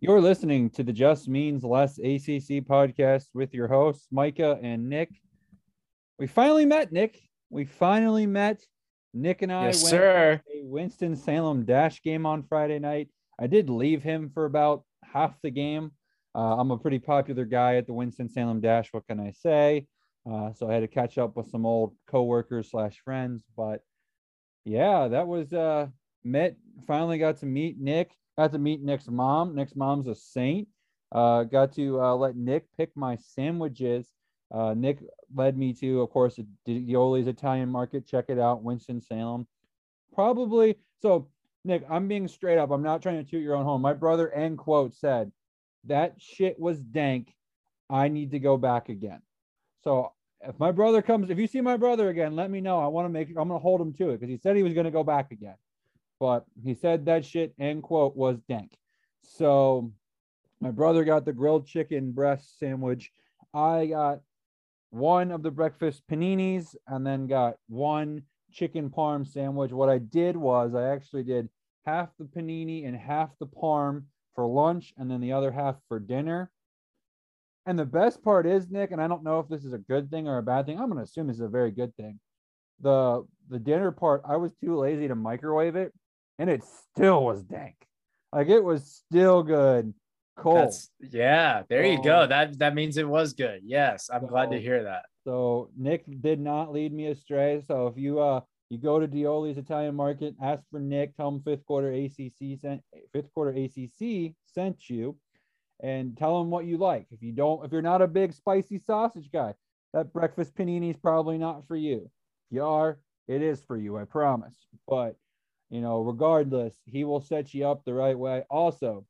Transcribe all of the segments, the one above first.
You're listening to the Just Means Less ACC podcast with your hosts, Micah and Nick. We finally met, Nick. We finally met. Nick and I Yes, went sir. to a Winston-Salem Dash game on Friday night. I did leave him for about half the game. Uh, I'm a pretty popular guy at the Winston-Salem Dash. What can I say? Uh, so I had to catch up with some old coworkers slash friends. But yeah, that was uh, met. Finally got to meet Nick. Got to meet Nick's mom. Nick's mom's a saint. Uh, got to uh, let Nick pick my sandwiches. Uh, Nick led me to, of course, Dioli's Italian Market. Check it out, Winston Salem. Probably so. Nick, I'm being straight up. I'm not trying to toot your own home. My brother end quote said that shit was dank. I need to go back again. So if my brother comes, if you see my brother again, let me know. I want to make. I'm gonna hold him to it because he said he was gonna go back again, but he said that shit end quote was dank. So my brother got the grilled chicken breast sandwich. I got one of the breakfast paninis and then got one chicken parm sandwich. What I did was I actually did half the panini and half the parm for lunch and then the other half for dinner. And the best part is, Nick, and I don't know if this is a good thing or a bad thing. I'm going to assume this is a very good thing. The the dinner part, I was too lazy to microwave it, and it still was dank. Like it was still good, cold. That's yeah. There you go. That that means it was good. Yes, I'm glad to hear that. So Nick did not lead me astray. So if you uh you go to Dioli's Italian Market, ask for Nick, tell him fifth quarter ACC sent fifth quarter ACC sent you, and tell him what you like. If you don't, if you're not a big spicy sausage guy, that breakfast panini is probably not for you. If you are, it is for you, I promise. But you know, regardless, he will set you up the right way. Also,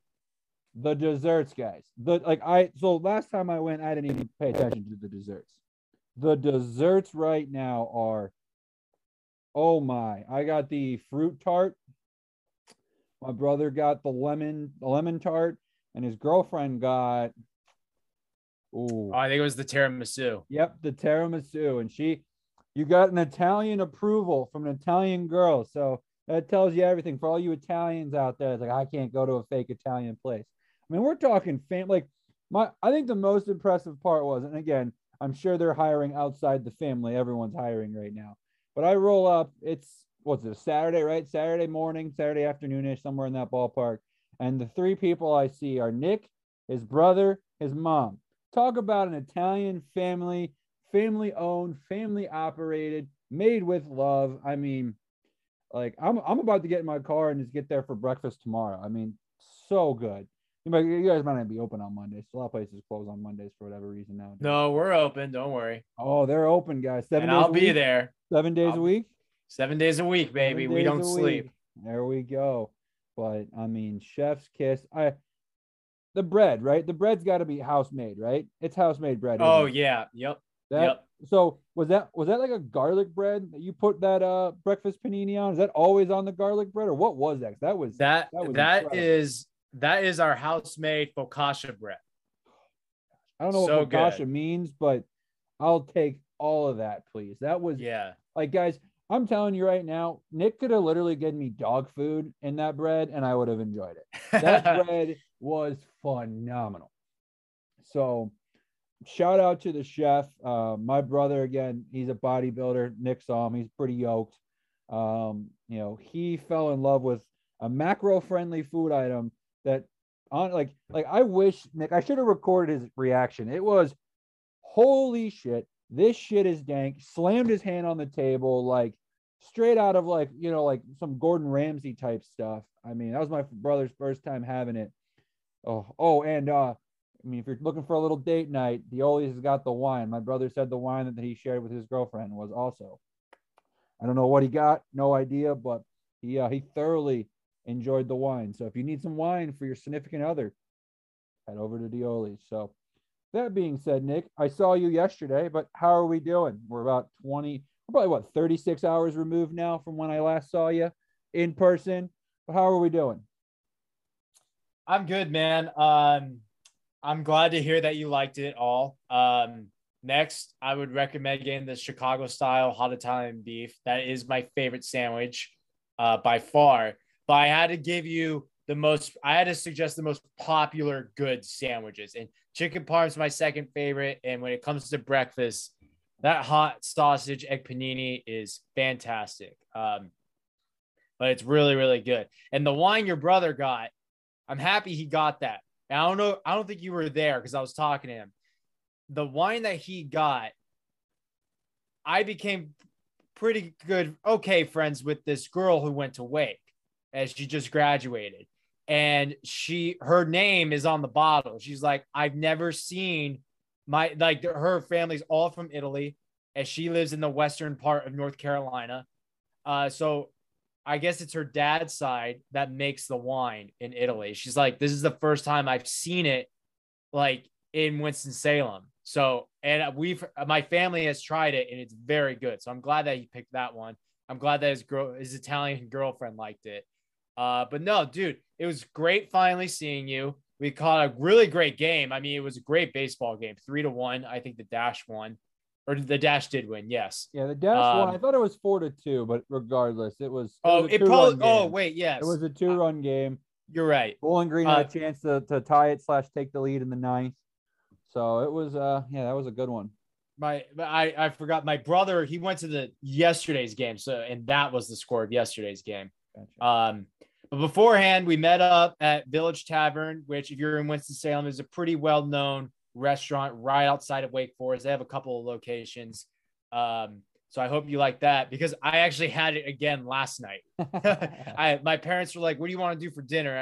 the desserts, guys. The like I so last time I went, I didn't even pay attention to the desserts. The desserts right now are oh my. I got the fruit tart. My brother got the lemon, lemon tart, and his girlfriend got oh Oh, I think it was the tiramisu. Yep, the tiramisu, and she, you got an Italian approval from an Italian girl, so that tells you everything for all you Italians out there. It's like I can't go to a fake Italian place. I mean, we're talking fam- like my. I think the most impressive part was, and again, I'm sure they're hiring outside the family. Everyone's hiring right now, but I roll up. It's what's it? Saturday, right? Saturday morning, Saturday afternoonish, somewhere in that ballpark. And the three people I see are Nick, his brother, his mom talk about an Italian family, family owned, family operated, made with love. I mean, like I'm I'm about to get in my car and just get there for breakfast tomorrow. I mean, so good. You might you guys might not be open on Mondays. A lot of places close on Mondays for whatever reason now. No, we're open. Don't worry. Oh, they're open, guys. Seven and days I'll a be there Seven days a I'll- week. seven days a week, baby. We don't sleep. week. There we go. But I mean, chef's kiss. I the bread, right? The bread's got to be house made, right? It's house made bread. Oh it? yeah. Yep. That, Yep. So was that was that like a garlic bread that you put that uh breakfast panini on? Is that always on the garlic bread or what was that? That was That That was that is that is our house made focaccia bread. I don't know so what focaccia good. means, but I'll take all of that, please. That was Yeah. like guys, I'm telling you right now, Nick could have literally given me dog food in that bread and I would have enjoyed it. That bread was phenomenal. So shout out to the chef. Uh, my brother again, he's a bodybuilder. Nick saw him, he's pretty yoked. Um, you know, he fell in love with a macro-friendly food item that on like like I wish Nick, I should have recorded his reaction. It was holy shit, this shit is dank. Slammed his hand on the table, like straight out of like you know like some Gordon Ramsay type stuff. I mean, that was my brother's first time having it. Oh, oh, and uh, I mean, if you're looking for a little date night, Dioli's has got the wine. My brother said the wine that he shared with his girlfriend was also. I don't know what he got, no idea, but he uh, he thoroughly enjoyed the wine. So if you need some wine for your significant other, head over to Dioli's. So that being said, Nick, I saw you yesterday, but how are we doing? We're about 20, we're probably what 36 hours removed now from when I last saw you in person. But How are we doing? I'm good, man. Um, I'm glad to hear that you liked it all. Um, Next, I would recommend getting the Chicago style hot Italian beef. That is my favorite sandwich uh, by far. But I had to give you the most, I had to suggest the most popular good sandwiches. And chicken parm is my second favorite. And when it comes to breakfast, that hot sausage egg panini is fantastic. Um, but it's really, really good. And the wine your brother got, I'm happy he got that. And I don't know, I don't think you were there because I was talking to him the wine that he got, I became pretty good, okay, friends with this girl who went to Wake as she just graduated. And she, her name is on the bottle. She's like, I've never seen my, like, her family's all from Italy, as she lives in the western part of North Carolina. Uh, so I guess it's her dad's side that makes the wine in Italy. She's like, this is the first time I've seen it like in Winston Salem. So, and we've my family has tried it and it's very good. So I'm glad that he picked that one. I'm glad that his girl, his Italian girlfriend liked it. Uh, but no, dude, it was great finally seeing you. We caught a really great game. I mean, it was a great baseball game, three to one. I think the Dash won, or the Dash did win. Yes. Yeah, the Dash um, won. I thought it was four to two, but regardless, it was. It oh, was it probably. Oh, wait, yes, it was a two-run game. You're right. Bowling Green uh, had a chance to, to tie it slash take the lead in the ninth. So it was uh yeah, that was a good one. My I I forgot my brother, he went to the yesterday's game. So and that was the score of yesterday's game. Gotcha. Um but beforehand, we met up at Village Tavern, which, if you're in Winston-Salem, is a pretty well-known restaurant right outside of Wake Forest. They have a couple of locations. Um, so I hope you like that because I actually had it again last night. I my parents were like, "What do you want to do for dinner?"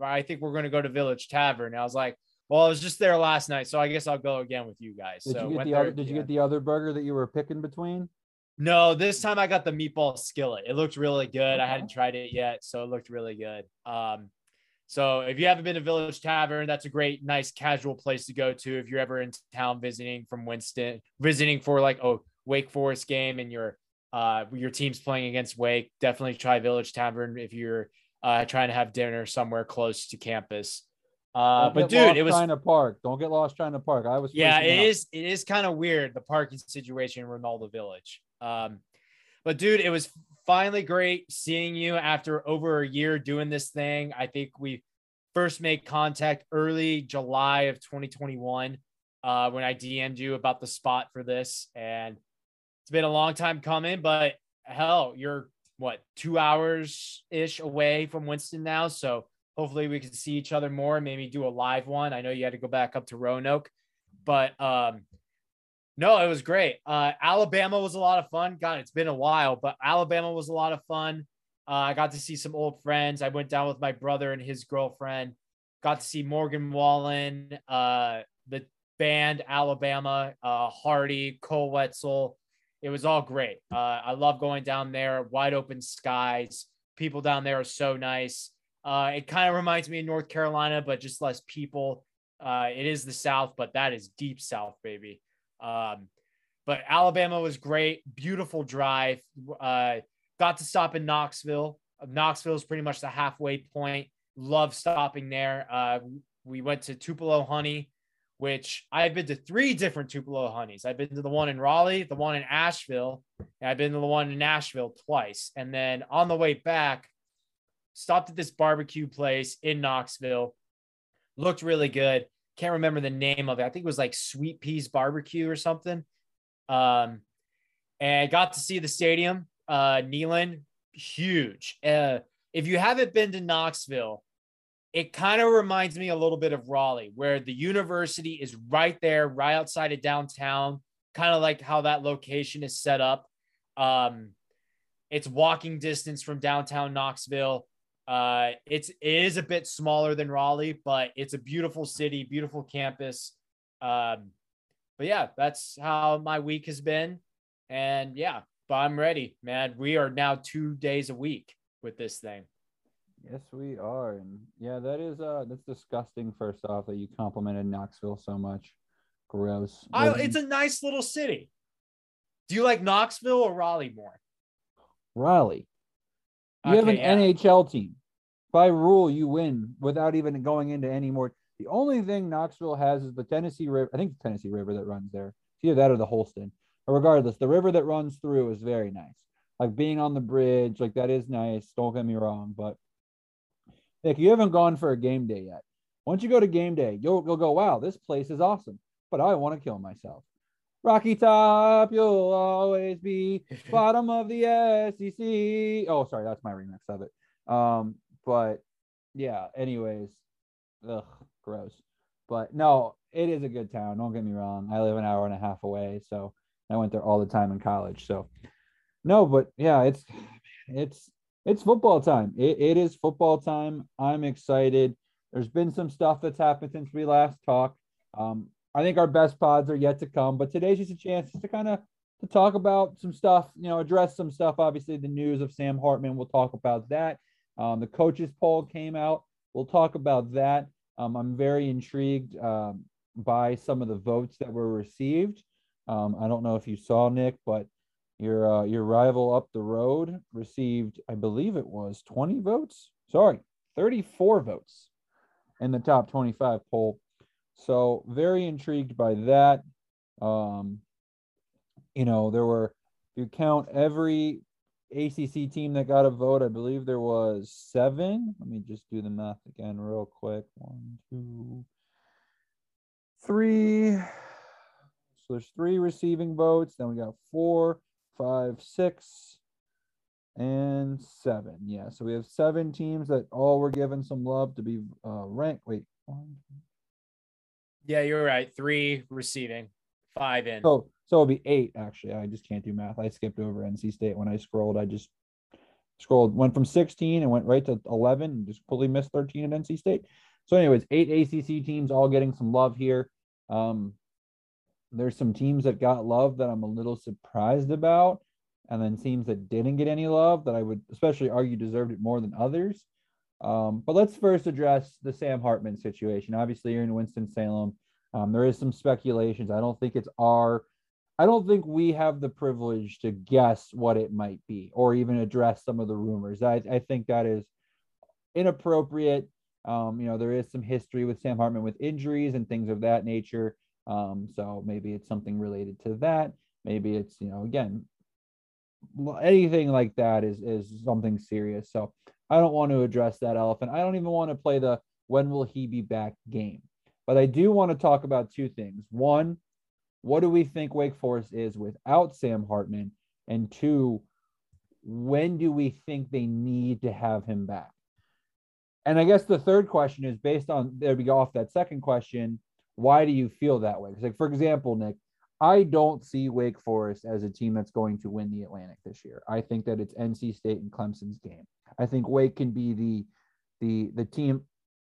I, I think we're going to go to Village Tavern. And I was like, well, I was just there last night, so I guess I'll go again with you guys. Did so you get the other? Did you get the other burger that you were picking between? No, this time I got the meatball skillet. It looked really good. Okay. I hadn't tried it yet, so it looked really good. Um, so if you haven't been to Village Tavern, that's a great, nice, casual place to go to if you're ever in town visiting from Winston, visiting for like a Wake Forest game and your uh your team's playing against Wake. Definitely try Village Tavern if you're uh, trying to have dinner somewhere close to campus. Uh, but dude, it was trying to park. Don't get lost trying to park. I was. Yeah, it out. is. It is kind of weird the parking situation in Reynolda Village. Um, but dude, it was finally great seeing you after over a year doing this thing. I think we first made contact early July of 2021 uh, when I DM'd you about the spot for this, and it's been a long time coming. But hell, you're what two hours ish away from Winston now, so hopefully we can see each other more maybe do a live one i know you had to go back up to roanoke but um no it was great. Uh alabama was a lot of fun. God it's been a while but alabama was a lot of fun. Uh, i got to see some old friends. I went down with my brother and his girlfriend got to see morgan wallen uh the band alabama uh hardy koe wetzel. It was all great. Uh i love going down there. Wide open skies. People down there are so nice. Uh, it kind of reminds me of North Carolina, but just less people. It is the South, but that is deep South, baby. Um, but Alabama was great. Beautiful drive. Uh, got to stop in Knoxville. Knoxville is pretty much the halfway point. Love stopping there. Uh, we went to Tupelo Honey, which I've been to three different Tupelo Honeys. I've been to the one in Raleigh, the one in Asheville, and I've been to the one in Nashville twice. And then on the way back, stopped at this barbecue place in Knoxville. Looked really good. Can't remember the name of it. I think it was like Sweet P's Barbecue or something. Um, and got to see the stadium. Uh, Neyland, huge. Uh, if you haven't been to Knoxville, it kind of reminds me a little bit of Raleigh, where the university is right there, right outside of downtown, kind of like how that location is set up. Um, it's walking distance from downtown Knoxville. Uh, it's it is a bit smaller than Raleigh, but it's a beautiful city, beautiful campus. Um, but yeah, that's how my week has been, and yeah, but I'm ready, man. We are now two days a week with this thing. Yes, we are, and yeah, that is uh, that's disgusting. First off, that you complimented Knoxville so much. Gross. I, it's a nice little city. Do you like Knoxville or Raleigh more? Raleigh. You okay, have an yeah. NHL team. By rule, you win without even going into any more. The only thing Knoxville has is the Tennessee River. I think the Tennessee River that runs there. either that or the Holston. But regardless, the river that runs through is very nice. Like being on the bridge, like that is nice. Don't get me wrong, but if you haven't gone for a game day yet, once you go to game day, you'll, you'll go, wow, this place is awesome, but I want to kill myself. Rocky Top, you'll always be bottom of the SEC. Oh, sorry, that's my remix of it. Um, but yeah, anyways, ugh, gross. But no, it is a good town. Don't get me wrong. I live an hour and a half away, so I went there all the time in college. So no, but yeah, it's it's it's football time. It, it is football time. I'm excited. There's been some stuff that's happened since we last talked. Um, I think our best pods are yet to come, but today's just a chance to kind of to talk about some stuff, you know, address some stuff. Obviously, the news of Sam Hartman, we'll talk about that. Um, the coaches poll came out. We'll talk about that. Um, I'm very intrigued um, by some of the votes that were received. Um, I don't know if you saw Nick, but your uh, your rival up the road received, I believe it was 20 votes. Sorry, 34 votes in the top 25 poll. So very intrigued by that. Um, you know, there were, if you count every ACC team that got a vote, I believe there was seven. Let me just do the math again real quick. One, two, three. So there's three receiving votes. Then we got four, five, six, and seven. Yeah, so we have seven teams that all were given some love to be uh, ranked. Wait, yeah, you're right. Three receiving, five in. So so it'll be eight actually. I just can't do math. I skipped over NC State when I scrolled. I just scrolled, went from 16 and went right to 11 and just completely missed 13 at NC State. So, anyways, eight ACC teams all getting some love here. Um, there's some teams that got love that I'm a little surprised about, and then teams that didn't get any love that I would especially argue deserved it more than others. Um, but let's first address the Sam Hartman situation. Obviously, you're in Winston Salem. Um, there is some speculations. I don't think it's our. I don't think we have the privilege to guess what it might be or even address some of the rumors. I, I think that is inappropriate. Um, you know, there is some history with Sam Hartman with injuries and things of that nature. Um, so maybe it's something related to that. Maybe it's, you know, again, anything like that is is something serious. So I don't want to address that elephant. I don't even want to play the when will he be back game. But I do want to talk about two things. One, what do we think Wake Forest is without Sam Hartman? And two, when do we think they need to have him back? And I guess the third question is based on there we go off that second question. Why do you feel that way? Because, like, for example, Nick, I don't see Wake Forest as a team that's going to win the Atlantic this year. I think that it's NC State and Clemson's game. I think Wake can be the the the team,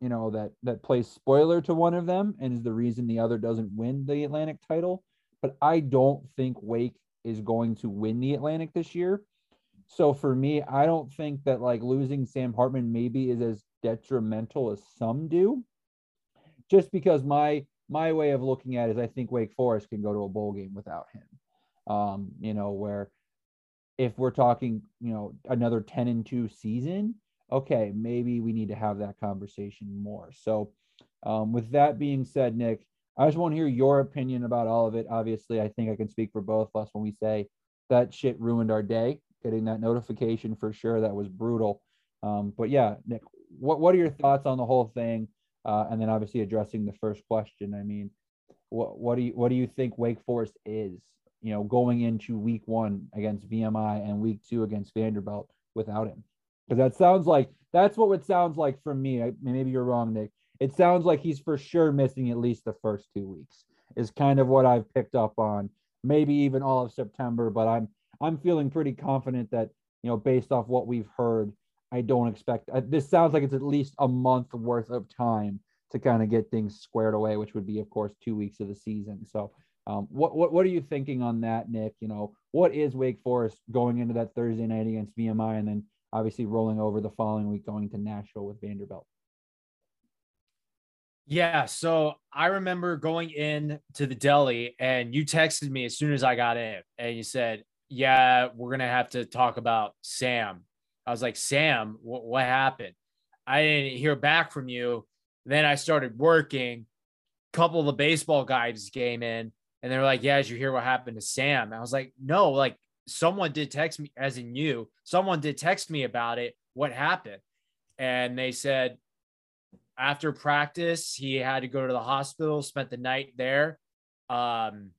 you know, that that plays spoiler to one of them and is the reason the other doesn't win the Atlantic title. But I don't think Wake is going to win the Atlantic this year. So for me, I don't think that like losing Sam Hartman maybe is as detrimental as some do. Just because my my way of looking at it is I think Wake Forest can go to a bowl game without him. Um, you know, where if we're talking, you know, another 10 and 2 season, okay, maybe we need to have that conversation more. So, um, with that being said, Nick, I just want to hear your opinion about all of it. Obviously, I think I can speak for both of us when we say that shit ruined our day. Getting that notification for sure, that was brutal. Um, but yeah, Nick, what what are your thoughts on the whole thing? Uh, and then obviously addressing the first question. I mean, what what do you what do you think Wake Forest is? You know, going into week one against VMI and week two against Vanderbilt without him, because that sounds like that's what it sounds like for me. I, maybe you're wrong, Nick. It sounds like he's for sure missing at least the first two weeks. Is kind of what I've picked up on. Maybe even all of September, but I'm I'm feeling pretty confident that you know based off what we've heard I don't expect uh, this sounds like it's at least a month worth of time to kind of get things squared away, which would be, of course, two weeks of the season. So, um, what what what are you thinking on that, Nick? You know, what is Wake Forest going into that Thursday night against VMI, and then obviously rolling over the following week going to Nashville with Vanderbilt? Yeah, so I remember going in to the deli, and you texted me as soon as I got in, and you said, "Yeah, we're gonna have to talk about Sam." I was like, Sam, what, what happened? I didn't hear back from you. Then I started working. A couple of the baseball guys came in. And they're like, Yeah, did you hear what happened to Sam? I was like, No, like someone did text me, as in you, someone did text me about it. What happened? And they said after practice, he had to go to the hospital, spent the night there. Um,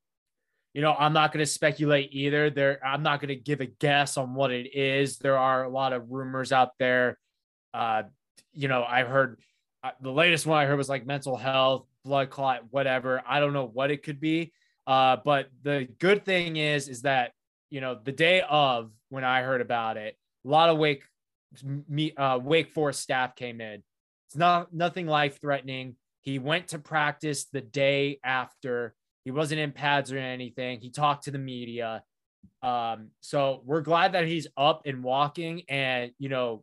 you know, I'm not going to speculate either. There, I'm not going to give a guess on what it is. There are a lot of rumors out there. Uh, you know, I heard uh, the latest one I heard was like mental health, blood clot, whatever. I don't know what it could be. Uh, but the good thing is, is that you know, the day of when I heard about it, a lot of Wake, me, uh, Wake Forest staff came in. It's not nothing life threatening. He went to practice the day after. He wasn't in pads or anything. He talked to the media. Um, so we're glad that he's up and walking, and you know,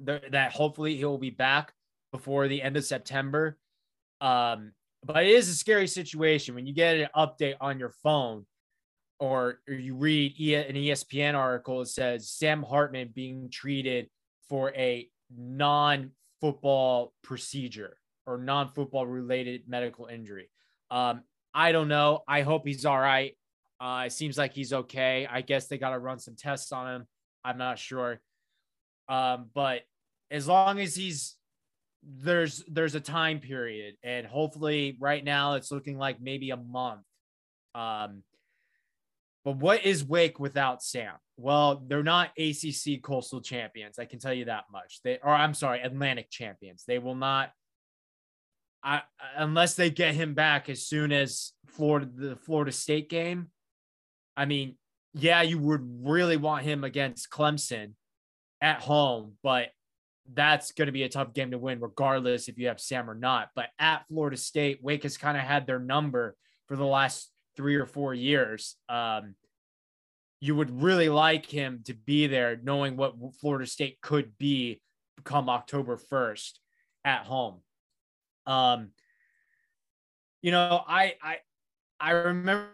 that hopefully he'll be back before the end of September. Um, but it is a scary situation when you get an update on your phone or, or you read an ESPN article that says Sam Hartman being treated for a non football procedure or non football related medical injury. Um, I don't know. I hope he's all right. Uh, it seems like he's okay. I guess they got to run some tests on him. I'm not sure. Um, but as long as he's there's there's a time period, and hopefully right now it's looking like maybe a month. Um, but what is Wake without Sam? Well, they're not ACC Coastal champions. I can tell you that much. They or I'm sorry, Atlantic champions. They will not I, unless they get him back as soon as Florida the Florida State game. I mean, yeah, you would really want him against Clemson at home, but that's going to be a tough game to win, regardless if you have Sam or not. But at Florida State, Wake has kind of had their number for the last three or four years. Um, you would really like him to be there, knowing what Florida State could be come October 1st at home. Um, you know, I I I remember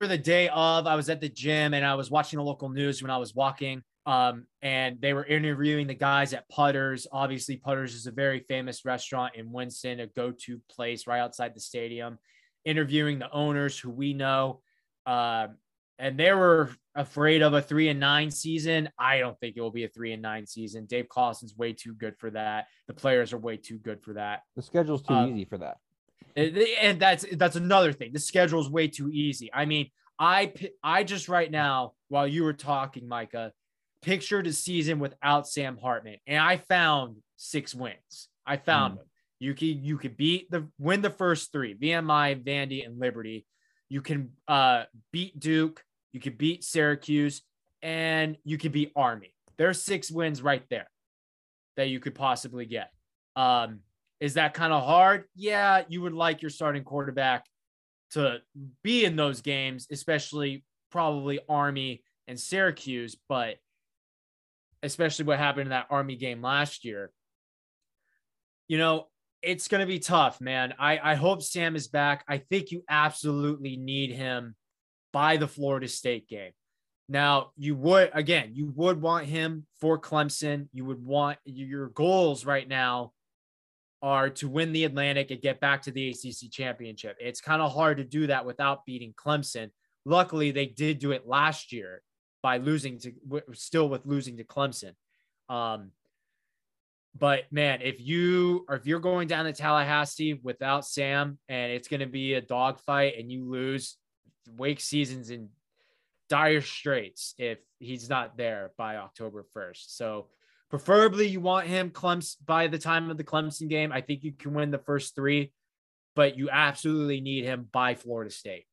the day of I was at the gym and I was watching the local news when I was walking. Um, and they were interviewing the guys at Putters. Obviously, Putters is a very famous restaurant in Winston, a go-to place right outside the stadium interviewing the owners who we know. Uh, and they were afraid of a three and nine season. I don't think it will be a three and nine season. Dave Clawson's way too good for that. The players are way too good for that. The schedule's too uh, easy for that. And that's that's another thing. The schedule's way too easy. I mean, I I just right now while you were talking, Micah, pictured a season without Sam Hartman, and I found six wins. I found mm. them. You can you can beat the win the first three VMI, Vandy, and Liberty. You can uh, beat Duke. You can beat Syracuse, and you can beat Army. There's six wins right there that you could possibly get. Um, is that kind of hard? Yeah, you would like your starting quarterback to be in those games, especially probably Army and Syracuse, but especially what happened in that Army game last year. You know, it's going to be tough, man. I, I hope Sam is back. I think you absolutely need him by the Florida State game. Now, you would, again, you would want him for Clemson. You would want your goals right now are to win the Atlantic and get back to the ACC championship. It's kind of hard to do that without beating Clemson. Luckily, they did do it last year by losing to, still with losing to Clemson. Um, but man, if you or if you're going down to Tallahassee without Sam and it's going to be a dogfight and you lose, Wake season's in dire straits if he's not there by October 1st. So preferably you want him Clemson by the time of the Clemson game. I think you can win the first three, but you absolutely need him by Florida State.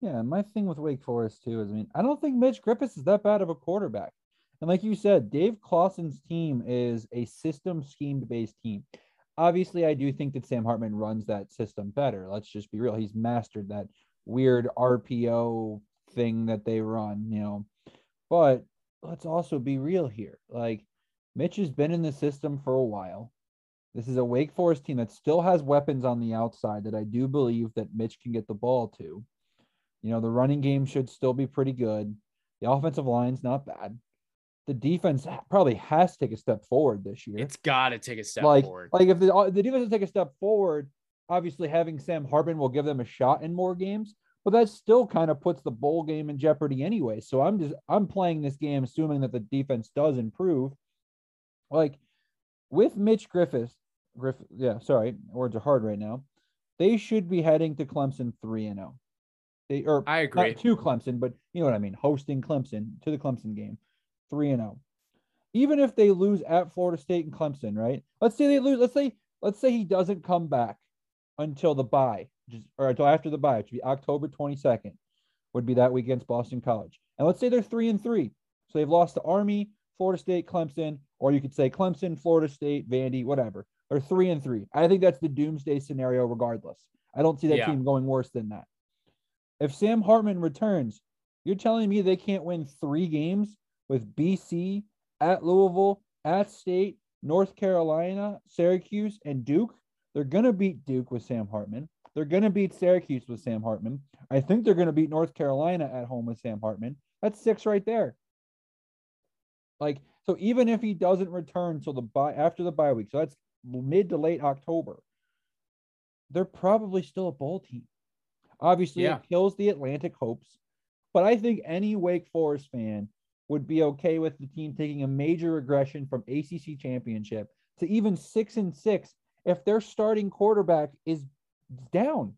Yeah, my thing with Wake Forest too is I mean, I don't think Mitch Griffis is that bad of a quarterback. And like you said, Dave Clawson's team is a system schemed based team. Obviously, I do think that Sam Hartman runs that system better. Let's just be real. He's mastered that weird RPO thing that they run, you know. But let's also be real here. Like Mitch has been in the system for a while. This is a Wake Forest team that still has weapons on the outside that I do believe that Mitch can get the ball to. You know, the running game should still be pretty good. The offensive line's not bad the defense probably has to take a step forward this year. It's got to take a step like, forward. Like if the, uh, the defense take a step forward, obviously having Sam Hartman will give them a shot in more games, but that still kind of puts the bowl game in jeopardy anyway. So I'm just I'm playing this game assuming that the defense does improve. Like with Mitch Griffiths, Griffith, yeah, sorry, words are hard right now. They should be heading to Clemson three and zero. They or I agree. to Clemson, but you know what I mean, hosting Clemson to the Clemson game, three and zero. Even if they lose at Florida State and Clemson, right? Let's say they lose. Let's say let's say he doesn't come back until the bye, or until after the bye, which would be October twenty second, would be that week against Boston College. And let's say they're three and three, so they've lost to Army, Florida State, Clemson, or you could say Clemson, Florida State, Vandy, whatever. Or three and three. I think that's the doomsday scenario, regardless. I don't see that Yeah. team going worse than that. If Sam Hartman returns, you're telling me they can't win three games with BC at Louisville, at State, North Carolina, Syracuse, and Duke? They're going to beat Duke with Sam Hartman. They're going to beat Syracuse with Sam Hartman. I think they're going to beat North Carolina at home with Sam Hartman. That's six right there. Like, so even if he doesn't return till the bye after the bye week, so that's mid to late October, they're probably still a bowl team. Obviously, Yeah. it kills the Atlantic hopes, but I think any Wake Forest fan would be okay with the team taking a major regression from ACC championship to even six and six if their starting quarterback is down.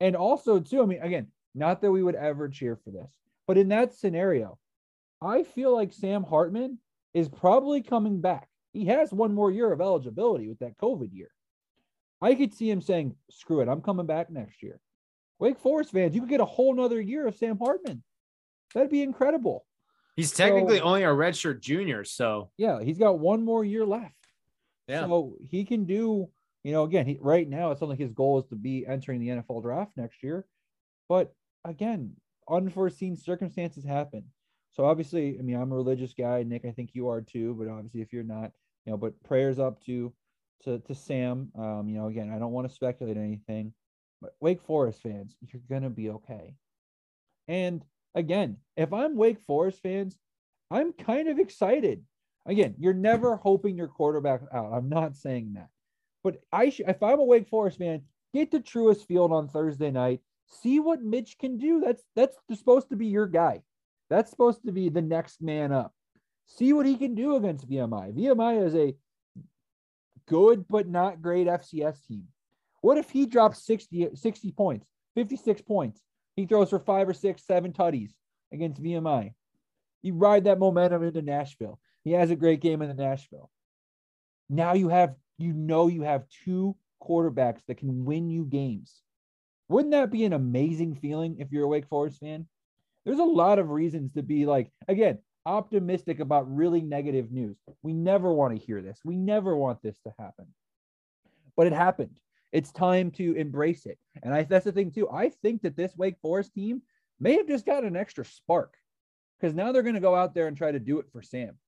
And also, too, I mean, again, not that we would ever cheer for this, but in that scenario, I feel like Sam Hartman is probably coming back. He has one more year of eligibility with that COVID year. I could see him saying, screw it, I'm coming back next year. Wake Forest fans, you could get a whole nother year of Sam Hartman. That'd be incredible. He's technically So- only a redshirt junior, so Yeah, he's got one more year left. yeah. So he can do, you know, again, he, right now it's not like his goal is to be entering the NFL draft next year. But again, unforeseen circumstances happen. So obviously, I mean, I'm a religious guy, Nick. I think you are too. But obviously, if you're not, you know, but prayers up to to to Sam. Um, you know, again, I don't want to speculate anything, but Wake Forest fans, you're gonna be okay. And again, if I'm Wake Forest fans, I'm kind of excited. Again, you're never hoping your quarterback out. I'm not saying that. But I sh- if I'm a Wake Forest fan, get to Truist Field on Thursday night. See what Mitch can do. That's that's supposed to be your guy. That's supposed to be the next man up. See what he can do against VMI. VMI is a good but not great FCS team. What if he drops 60, 60 points, 56 points? He throws for five or six, seven tutties against VMI. You ride that momentum into Nashville. He has a great game in the Nashville. Now you have, you know, you have two quarterbacks that can win you games. Wouldn't that be an amazing feeling if you're a Wake Forest fan? There's a lot of reasons to be like, again, optimistic about really negative news. We never want to hear this. We never want this to happen. But it happened. It's time to embrace it. And I that's the thing too. I think that this Wake Forest team may have just got an extra spark because now they're going to go out there and try to do it for Sam.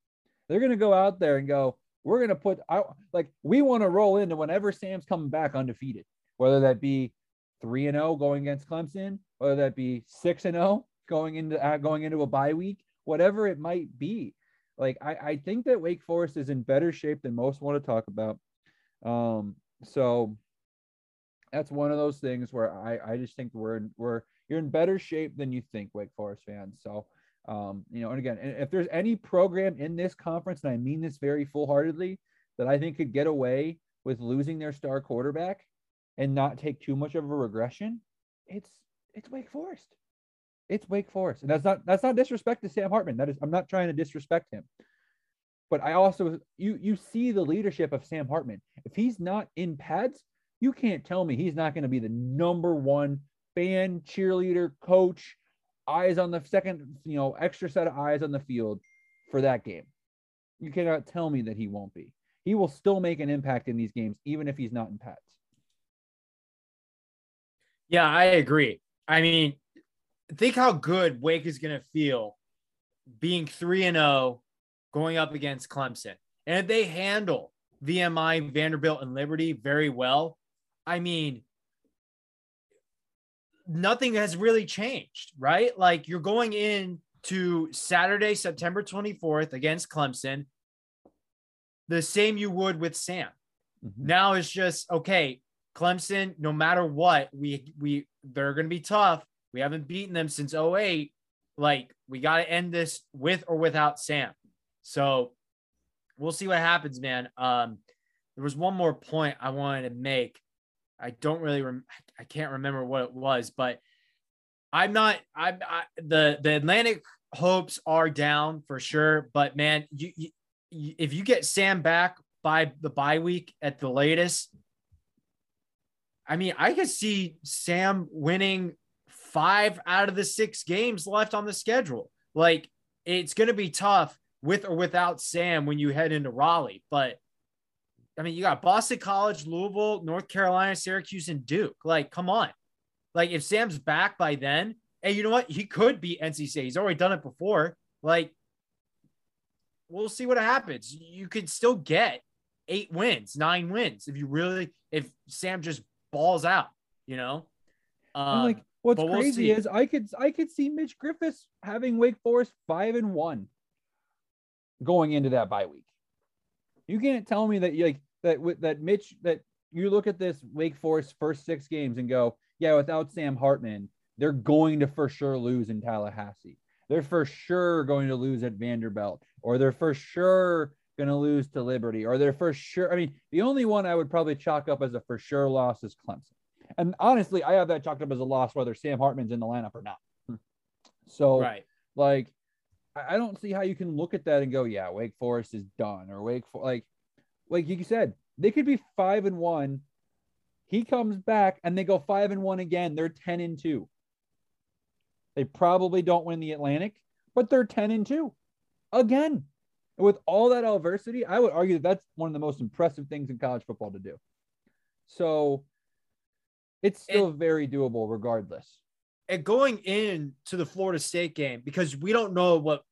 They're going to go out there and go, we're going to put out like we want to roll into whenever Sam's coming back undefeated, whether that be 3 and 0 going against Clemson, whether that be 6 and 0 going into uh, going into a bye week, whatever it might be. Like I, I think that Wake Forest is in better shape than most want to talk about. Um, so that's one of those things where I, I just think we're we're you're in better shape than you think, Wake Forest fans. So um, you know, and again, if there's any program in this conference, and I mean this very full heartedly, that I think could get away with losing their star quarterback and not take too much of a regression, it's it's Wake Forest. It's Wake Forest. And that's not that's not disrespect to Sam Hartman. That is I'm not trying to disrespect him. But I also you you see the leadership of Sam Hartman. If he's not in pads, you can't tell me he's not going to be the number one fan, cheerleader, coach, eyes on the second, you know, extra set of eyes on the field for that game. You cannot tell me that he won't be. He will still make an impact in these games, even if he's not in pads. Yeah, I agree. I mean, think how good Wake is going to feel being 3 and 0 going up against Clemson. And if they handle VMI, Vanderbilt, and Liberty very well, I mean, nothing has really changed, right? Like you're going in to Saturday, September 24th against Clemson, the same you would with Sam. Mhm. Now it's just okay. Clemson, no matter what, we we they're going to be tough. We haven't beaten them since 08. Like we got to end this with or without Sam. So we'll see what happens, man. Um, there was one more point I wanted to make. I don't really, rem- I can't remember what it was, but I'm not. I'm I, the the Atlantic hopes are down for sure. But man, you, you if you get Sam back by the bye week at the latest, I mean, I could see Sam winning five out of the six games left on the schedule. Like it's going to be tough with or without Sam when you head into Raleigh. But I mean, you got Boston College, Louisville, North Carolina, Syracuse, and Duke. Like, come on. Like, if Sam's back by then, and you know what? He could be NC State. He's already done it before. Like, we'll see what happens. You could still get eight wins, nine wins if you really, if Sam just balls out, you know? Um, like, what's crazy we'll is I could, I could see Mitch Griffiths having Wake Forest five and one going into that bye week. You can't tell me that like that that Mitch that you look at this Wake Forest first six games and go, yeah, without Sam Hartman, they're going to for sure lose in Tallahassee. They're for sure going to lose at Vanderbilt, or they're for sure going to lose to Liberty, or they're for sure. I mean, the only one I would probably chalk up as a for sure loss is Clemson. And honestly, I have that chalked up as a loss whether Sam Hartman's in the lineup or not. Hmm. So, right. like, I don't see how you can look at that and go, yeah, Wake Forest is done or Wake for like like you said, they could be five and one. He comes back and they go five and one again. They're 10 and two. They probably don't win the Atlantic, but they're 10 and two again. And with all that adversity, I would argue that that's one of the most impressive things in college football to do. So it's still and, very doable regardless. And going into the Florida State game, because we don't know what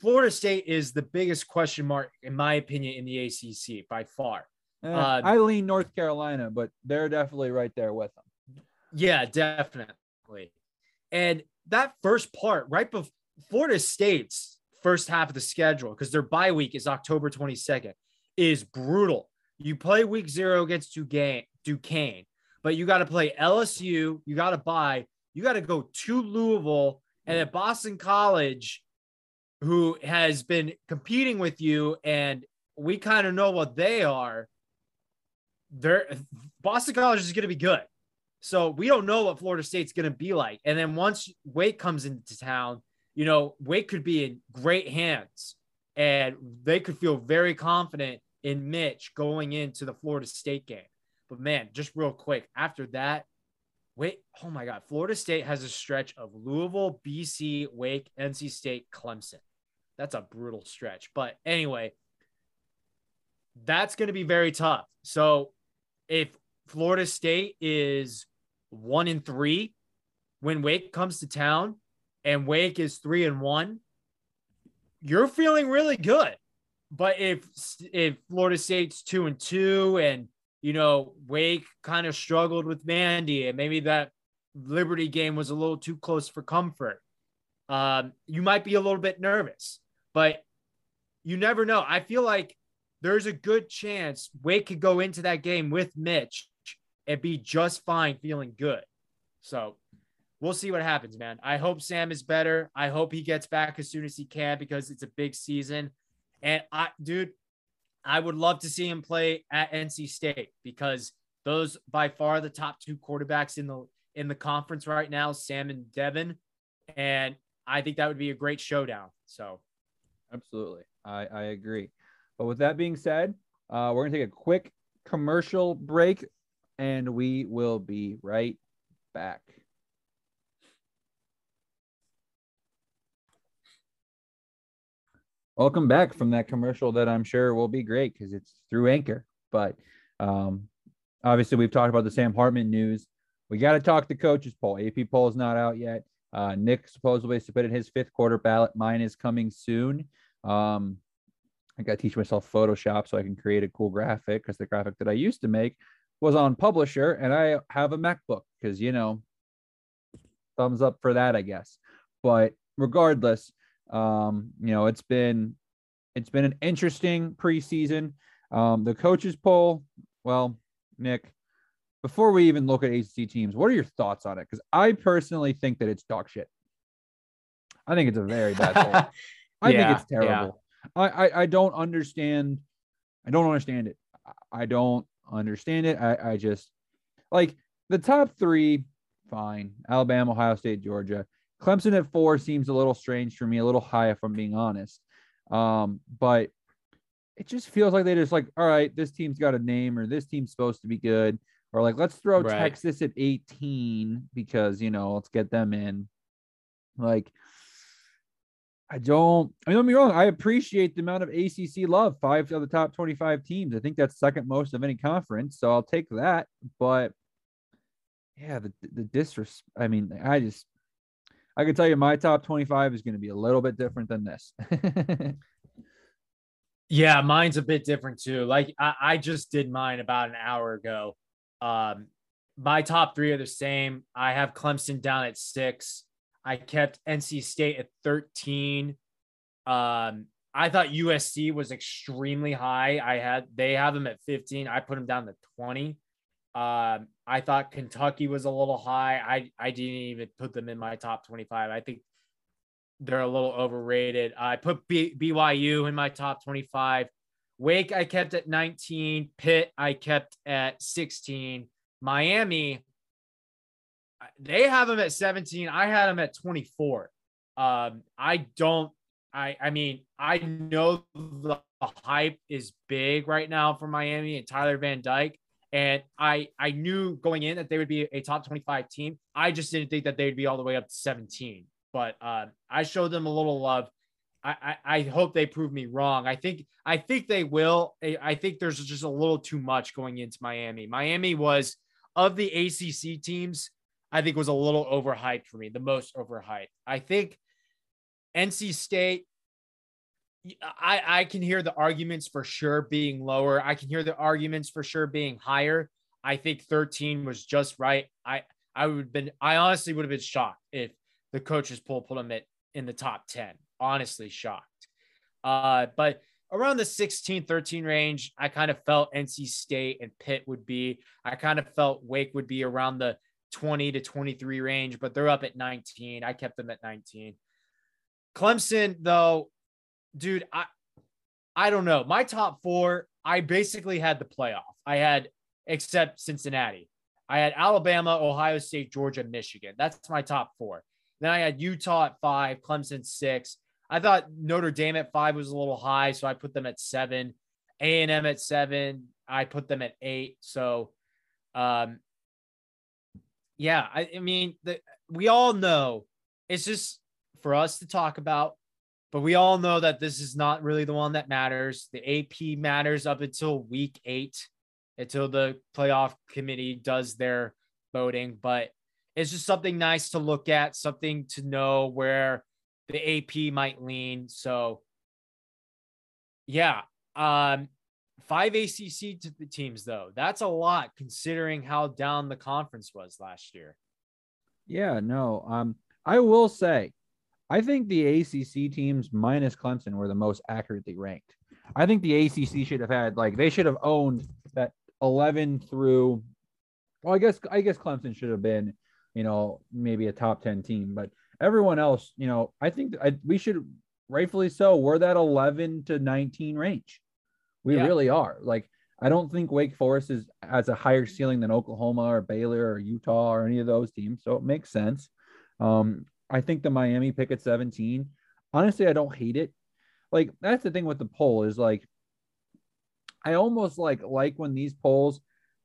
Florida State is the biggest question mark, in my opinion, in the ACC by far. Eh, uh, I lean North Carolina, but they're definitely right there with them. Yeah, definitely. And that first part, right before Florida State's first half of the schedule, because their bye week is October 22nd, is brutal. You play week zero against Duquesne, Duquesne but you got to play LSU. You got to buy. You got to go to Louisville and at Boston College who has been competing with you and we kind of know what they are they're boston college is going to be good so we don't know what florida state's going to be like and then once wake comes into town you know wake could be in great hands and they could feel very confident in mitch going into the florida state game but man just real quick after that Wait, oh my God. Florida State has a stretch of Louisville, BC, Wake, NC State, Clemson. That's a brutal stretch. But anyway, that's going to be very tough. So if Florida State is one in three when Wake comes to town and Wake is three and one, you're feeling really good. But if if Florida State's two and two and you know, Wake kind of struggled with Vandy and maybe that Liberty game was a little too close for comfort. Um, you might be a little bit nervous, but you never know. I feel like there's a good chance Wake could go into that game with Mitch and be just fine, feeling good. So we'll see what happens, man. I hope Sam is better. I hope he gets back as soon as he can because it's a big season. And I, dude, I would love to see him play at NC State because those by far the top two quarterbacks in the in the conference right now, Sam and Devin, and I think that would be a great showdown. So, absolutely, I I agree. But with that being said, uh, we're gonna take a quick commercial break, and we will be right back. welcome back from that commercial that I'm sure will be great because it's through Anchor. But um, obviously, we've talked about the Sam Hartman news. We got to talk the coaches poll. AP poll is not out yet. Uh, Nick supposedly submitted his fifth quarter ballot. Mine is coming soon. Um, I got to teach myself Photoshop so I can create a cool graphic because the graphic that I used to make was on Publisher, and I have a MacBook because you know, thumbs up for that, I guess. But regardless, um, you know, it's been it's been an interesting preseason. Um, the coaches poll, well, Nick, before we even look at ACC teams, what are your thoughts on it? Because I personally think that it's dog shit. I think it's a very bad poll. I yeah, think it's terrible. Yeah. I, I I don't understand. I don't understand it. I don't understand it. I, I just like the top three, fine. Alabama, Ohio State, Georgia. Clemson at four seems a little strange for me, a little high if I'm being honest. Um, but it just feels like they just like, all right, this team's got a name or this team's supposed to be good. Or like, let's throw right. Texas at 18 because, you know, let's get them in. Like, I don't, I mean, don't be wrong. I appreciate the amount of ACC love, five of the top 25 teams. I think that's second most of any conference. So I'll take that. But yeah, the, the disrespect, I mean, I just, I can tell you my top 25 is going to be a little bit different than this. yeah, mine's a bit different too. Like I, I just did mine about an hour ago. Um, my top three are the same. I have Clemson down at six. I kept NC State at 13. Um, I thought USC was extremely high. I had they have them at 15. I put them down to 20. Um, I thought Kentucky was a little high. I I didn't even put them in my top 25. I think they're a little overrated. I put B- BYU in my top 25. Wake I kept at 19. Pitt I kept at 16. Miami they have them at 17. I had them at 24. Um, I don't. I I mean I know the hype is big right now for Miami and Tyler Van Dyke. And I I knew going in that they would be a top 25 team. I just didn't think that they'd be all the way up to 17. But uh, I showed them a little love. I, I, I hope they prove me wrong. I think I think they will. I think there's just a little too much going into Miami. Miami was of the ACC teams, I think was a little overhyped for me, the most overhyped. I think NC State I, I can hear the arguments for sure being lower. I can hear the arguments for sure being higher. I think 13 was just right. I I would have been I honestly would have been shocked if the coaches poll put them at in the top 10. Honestly shocked. Uh, but around the 16, 13 range, I kind of felt NC State and Pitt would be. I kind of felt Wake would be around the 20 to 23 range, but they're up at 19. I kept them at 19. Clemson, though, dude, I I don't know. My top four, I basically had the playoff. I had except Cincinnati. I had Alabama, Ohio State, Georgia, Michigan. That's my top four. Then I had Utah at five, Clemson six. I thought Notre Dame at five was a little high, so I put them at seven. A and M at seven. I put them at eight. So, um, yeah, I, I mean, the, we all know it's just for us to talk about but we all know that this is not really the one that matters. The AP matters up until week eight, until the playoff committee does their voting. But it's just something nice to look at, something to know where the AP might lean. So, yeah, um, five ACC to the teams though. That's a lot considering how down the conference was last year. Yeah, no. Um, I will say I think the ACC teams minus Clemson were the most accurately ranked. I think the ACC should have had like they should have owned that 11 through. Well, I guess I guess Clemson should have been, you know, maybe a top 10 team, but everyone else, you know, I think I, we should rightfully so. We're that 11 to 19 range. We yeah. really are. Like I don't think Wake Forest is has a higher ceiling than Oklahoma or Baylor or Utah or any of those teams, so it makes sense. Um, I think the Miami pick at 17. Honestly, I don't hate it. Like that's the thing with the poll is like I almost like like when these polls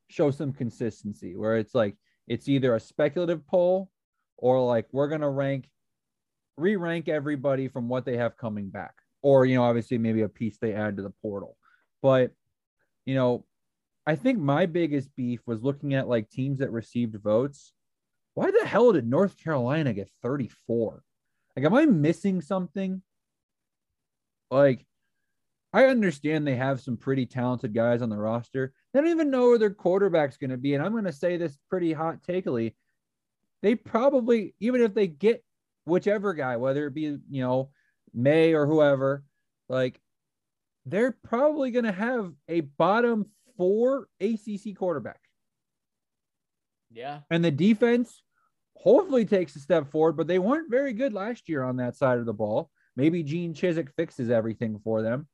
show some consistency where it's like it's either a speculative poll or like we're going to rank re-rank everybody from what they have coming back or you know obviously maybe a piece they add to the portal. But you know, I think my biggest beef was looking at like teams that received votes why the hell did North Carolina get 34? Like, am I missing something? Like, I understand they have some pretty talented guys on the roster. They don't even know where their quarterback's going to be. And I'm going to say this pretty hot takeily. They probably, even if they get whichever guy, whether it be, you know, Maye or whoever, like, they're probably going to have a bottom four ACC quarterback. Yeah. And the defense hopefully takes a step forward, but they weren't very good last year on that side of the ball. Maybe Gene Chizik fixes everything for them,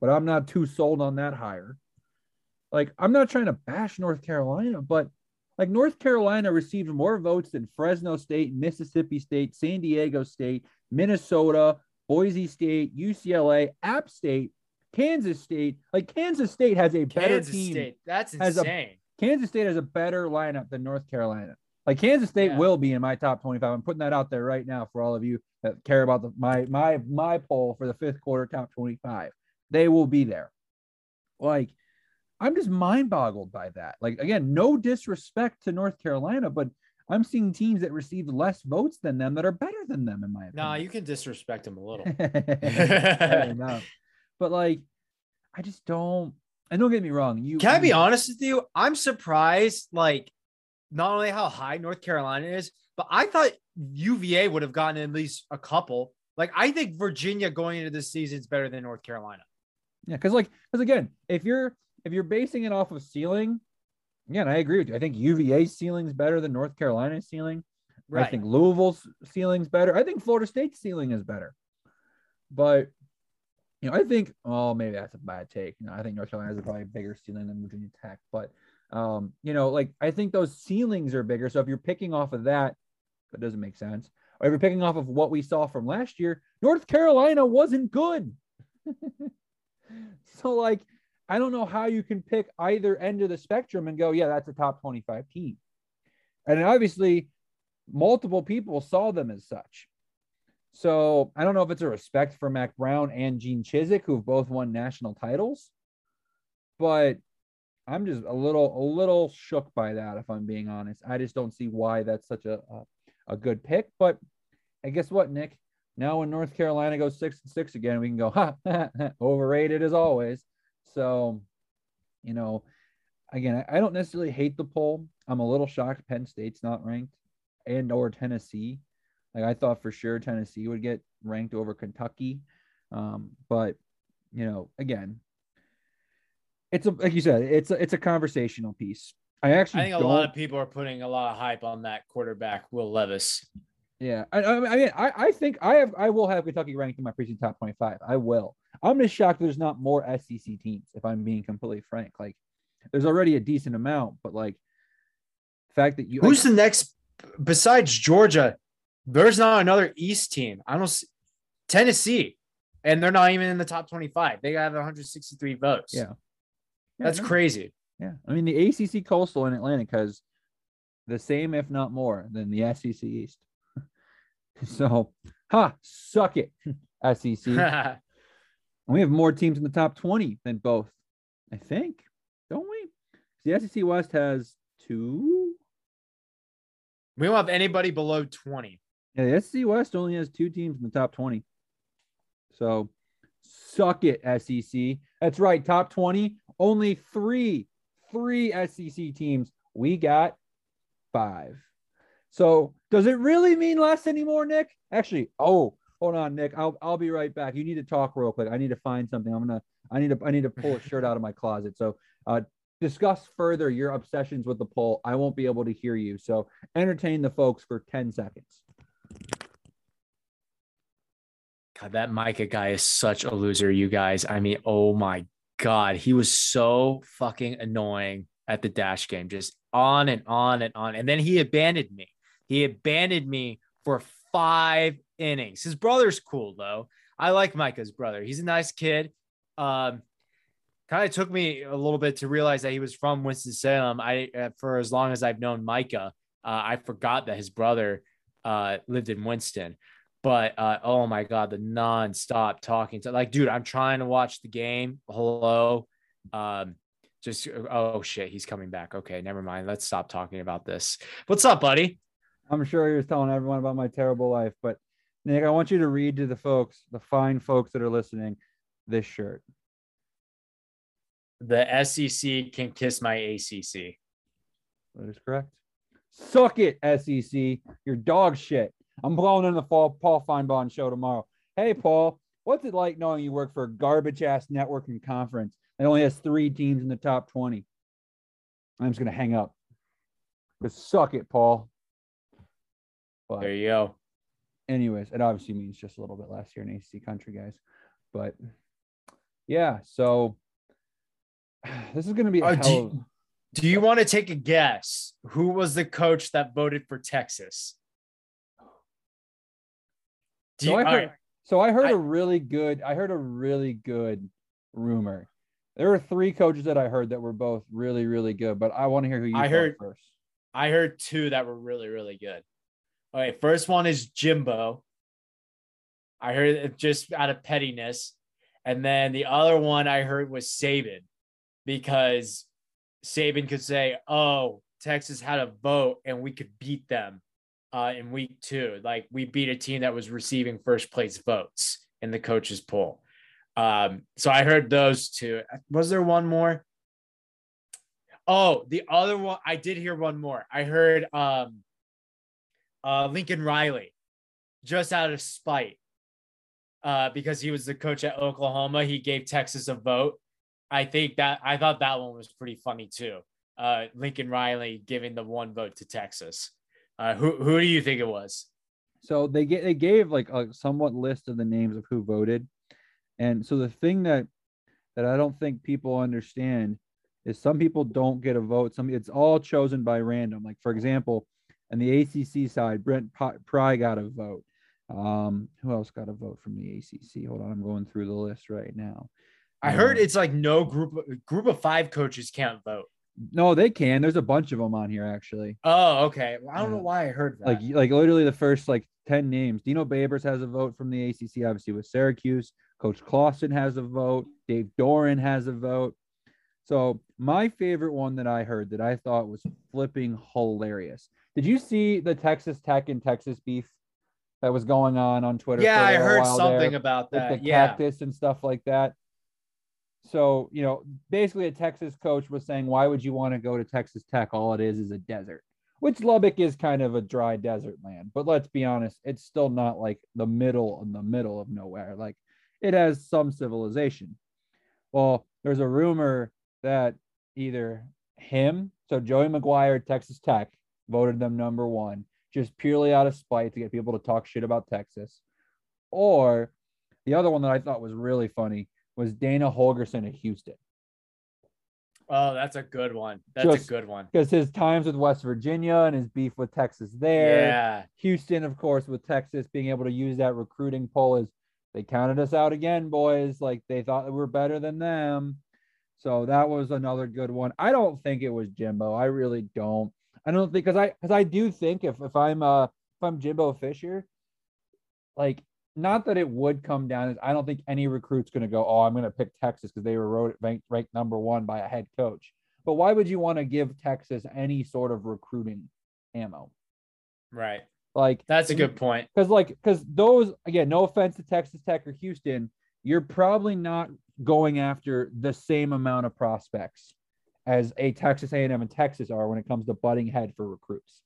but I'm not too sold on that hire. Like, I'm not trying to bash North Carolina, but like North Carolina received more votes than Fresno State, Mississippi State, San Diego State, Minnesota, Boise State, UCLA, App State, Kansas State. Like Kansas State has a better Kansas team. State. That's has a- insane. Kansas State has a better lineup than North Carolina. Like Kansas State Yeah. will be in my top 25. I'm putting that out there right now for all of you that care about the, my my my poll for the fifth quarter top 25. They will be there. Like I'm just mind boggled by that. Like again, no disrespect to North Carolina, but I'm seeing teams that received less votes than them that are better than them in my opinion. Nah, you can disrespect them a little. But like, I just don't. And don't get me wrong. You Can I be honest with you? I'm surprised, like, not only how high North Carolina is, but I thought UVA would have gotten at least a couple. Like, I think Virginia going into this season is better than North Carolina. Yeah, because like, because again, if you're if you're basing it off of ceiling, again, I agree with you. I think UVA's ceiling is better than North Carolina's ceiling. Right. I think Louisville's ceiling's better. I think Florida State's ceiling is better. But you know, I think oh maybe that's a bad take. You know, I think North Carolina a probably a bigger ceiling than Virginia Tech. But um, you know, like I think those ceilings are bigger. So if you're picking off of that, that doesn't make sense. Or if you're picking off of what we saw from last year, North Carolina wasn't good. so like I don't know how you can pick either end of the spectrum and go, yeah, that's a top 25 team. And obviously, multiple people saw them as such. So I don't know if it's a respect for Mack Brown and Gene Chizik, who've both won national titles, but I'm just a little a little shook by that, if I'm being honest. I just don't see why that's such a a, a good pick. But and guess what, Nick? Now when North Carolina goes six and six again, we can go, ha, overrated as always. So, you know, again, I I don't necessarily hate the poll. I'm a little shocked Penn State's not ranked and or Tennessee. Like I thought for sure Tennessee would get ranked over Kentucky. Um, but you know, again, it's a like you said, it's a it's a conversational piece. I actually I think a lot of people are putting a lot of hype on that quarterback, Will Levis. yeah. I, I I mean, I, I think I have I will have Kentucky ranked in my preseason top 25. I will. I'm just shocked there's not more SEC teams, if I'm being completely frank. Like there's already a decent amount, but like the fact that you Who's the next besides Georgia? There's not another East team. I don't see Tennessee, and they're not even in the top 25. They have 163 votes. Yeah. That's crazy. Yeah, I mean the ACC Coastal in Atlantic has the same, if not more, than the SEC East. so, ha, suck it, SEC. We have more teams in the top twenty than both. I think, don't we? The SEC West has two. we don't have anybody below 20. Yeah, the SEC West only has two teams in the top twenty. So, suck it, SEC. That's right, top twenty. Only three, three SEC teams. We got five. So does it really mean less anymore, Nick? Actually, oh, hold on, Nick. I'll I'll be right back. You need to talk real quick. I need to find something. I'm gonna I need to I need to pull a shirt out of my closet. So uh discuss further your obsessions with the poll. I won't be able to hear you. So entertain the folks for 10 seconds. God, that Micah guy is such a loser, you guys. I mean, oh my God. He was so fucking annoying at the dash game, just on and on and on. And then he abandoned me. He abandoned me for five innings. His brother's cool, though. I like Micah's brother. He's a nice kid. Um, kind of took me a little bit to realize that he was from Winston-Salem. I, uh, for as long as I've known Micah, uh, I forgot that his brother uh, lived in Winston but uh, oh my god, the nonstop talking to like, dude, I'm trying to watch the game. Hello, um, just oh shit, he's coming back. Okay, never mind. Let's stop talking about this. What's up, buddy? I'm sure you're telling everyone about my terrible life, but Nick, I want you to read to the folks, the fine folks that are listening, this shirt. The SEC can kiss my ACC. That is correct. Suck it, SEC. You're dog shit. I'm blowing in the fall Paul Finebaum show tomorrow. Hey, Paul, what's it like knowing you work for a garbage ass network and conference that only has three teams in the top 20? I'm just going to hang up. Because suck it, Paul. But There you go. anyways, it obviously means just a little bit less here in ACC country, guys. But yeah, so this is going to be a Uh, hell do, of, do you want to take a guess? Who was the coach that voted for Texas? Do So you, I heard, right, so I heard I- a really good, I heard a really good rumor. There were three coaches that I heard that were both really, really good, but I want to hear who you I heard- first. I heard two that were really, really good. All right, first one is Jimbo. I heard it just out of pettiness. And then the other one I heard was Saban because Saban could say, Oh, Texas had a vote and we could beat them uh, in week two. Like we beat a team that was receiving first place votes in the coaches poll. Um, so I heard those two. Was there one more? Oh, the other one I did hear one more. I heard um uh Lincoln Riley just out of spite. Uh, because he was the coach at Oklahoma, he gave Texas a vote. I think that I thought that one was pretty funny too. Uh, Lincoln Riley giving the one vote to Texas. Uh, who who do you think it was? So they get they gave like a somewhat list of the names of who voted, and so the thing that that I don't think people understand is some people don't get a vote. Some it's all chosen by random. Like for example, on the ACC side, Brent Pry got a vote. Um, who else got a vote from the ACC? Hold on, I'm going through the list right now. I heard Um, it's like no group group of five coaches can't vote. No, they can. There's a bunch of them on here actually. Oh, okay. I don't know why I heard that. like like literally the first like 10 names dino babers has a vote from the acc obviously with syracuse coach clawson has a vote dave doeren has a vote so my favorite one that i heard that i thought was flipping hilarious did you see the texas tech and texas beef that was going on on twitter yeah, I heard something there about that. the yeah. cactus and stuff like that so you know basically a texas coach was saying why would you want to go to texas tech all it is is a desert which Lubbock is kind of a dry desert land, but let's be honest, it's still not like the middle in the middle of nowhere. Like it has some civilization. Well, there's a rumor that either him, so Joey McGuire, Texas Tech, voted them number one, just purely out of spite to get people to talk shit about Texas. Or the other one that I thought was really funny was Dana Holgorsen at Houston. Oh, that's a good one. That's Just- a good one. Because his times with West Virginia and his beef with Texas there. Yeah. Houston, of course, with Texas being able to use that recruiting poll is they counted us out again, boys. Like they thought we were better than them. So that was another good one. I don't think it was Jimbo. I really don't. I don't think because I because I do think if if I'm uh if I'm Jimbo Fisher, like not that it would come down as I don't think any recruit's gonna go, oh, I'm gonna pick Texas because they were wrote- ranked ranked number one by a head coach. But why would you want to give Texas any sort of recruiting ammo? Right. Like That's a good point. because like because those again no offense to texas tech or houston you're probably not going after the same amount of prospects as a texas a&m and texas are when it comes to butting head for recruits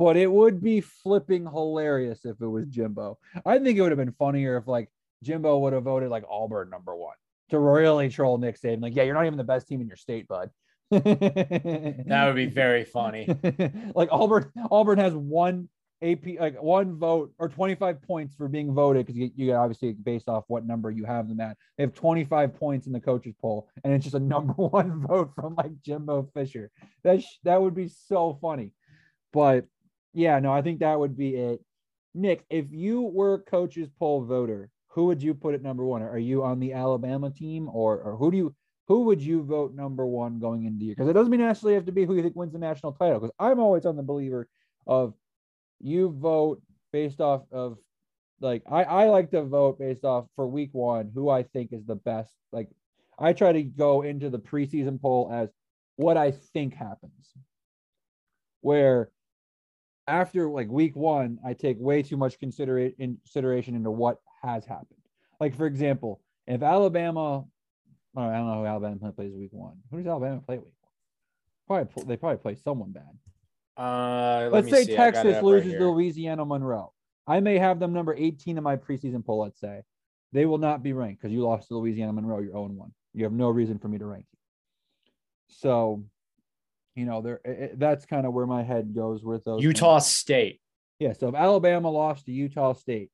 but it would be flipping hilarious if it was jimbo i think it would have been funnier if like jimbo would have voted like auburn number one to really troll nick saban like yeah you're not even the best team in your state bud That would be very funny. like Auburn, Auburn has one AP, like one vote or 25 points for being voted because you, you obviously based off what number you have them at. They have 25 points in the coaches poll, and it's just a number one vote from like Jimbo Fisher. That sh- that would be so funny. But yeah, no, I think that would be it. Nick, if you were coaches poll voter, who would you put at number one? Are you on the Alabama team, or or who do you who would you vote number one going into year? Because it doesn't mean necessarily have to be who you think wins the national title. Because I'm always on the believer of you vote based off of like I, I like to vote based off for week one who I think is the best. Like I try to go into the preseason poll as what I think happens. Where after like week one, I take way too much consideration into what has happened. Like for example, if Alabama Oh, I don't know who Alabama plays week one. Who does Alabama play week one? Probably they probably play someone bad. Uh, let Let's me say see. I got it Texas right loses to Louisiana Monroe. I may have them number 18 in my preseason poll. Let's say they will not be ranked because you lost to Louisiana Monroe. You're 0 1. You have no reason for me to rank you. So you know, there that's kind of where my head goes with those. Utah things. State. Yeah. So if Alabama lost to Utah State,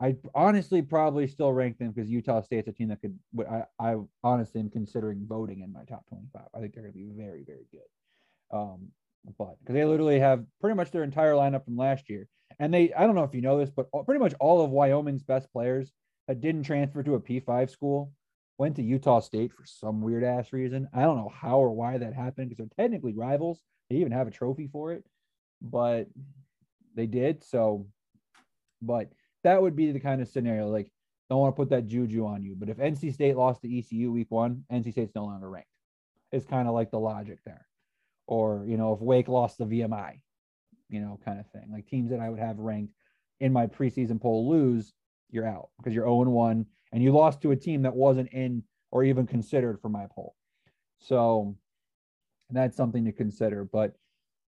I honestly probably still rank them because Utah State's a team that could. I, I honestly am considering voting in my top twenty-five. I think they're going to be very, very good. Um, but because they literally have pretty much their entire lineup from last year, and they I don't know if you know this, but pretty much all of Wyoming's best players that didn't transfer to a P5 school went to Utah State for some weird ass reason. I don't know how or why that happened because they're technically rivals. They even have a trophy for it, but they did. So, but that would be the kind of scenario like don't want to put that juju on you. But if NC State lost to ECU week one, NC State's no longer ranked. It's kind of like the logic there. Or, you know, if Wake lost the VMI, you know, kind of thing. Like teams that I would have ranked in my preseason poll lose, you're out because you're 0 1 and you lost to a team that wasn't in or even considered for my poll. So that's something to consider. But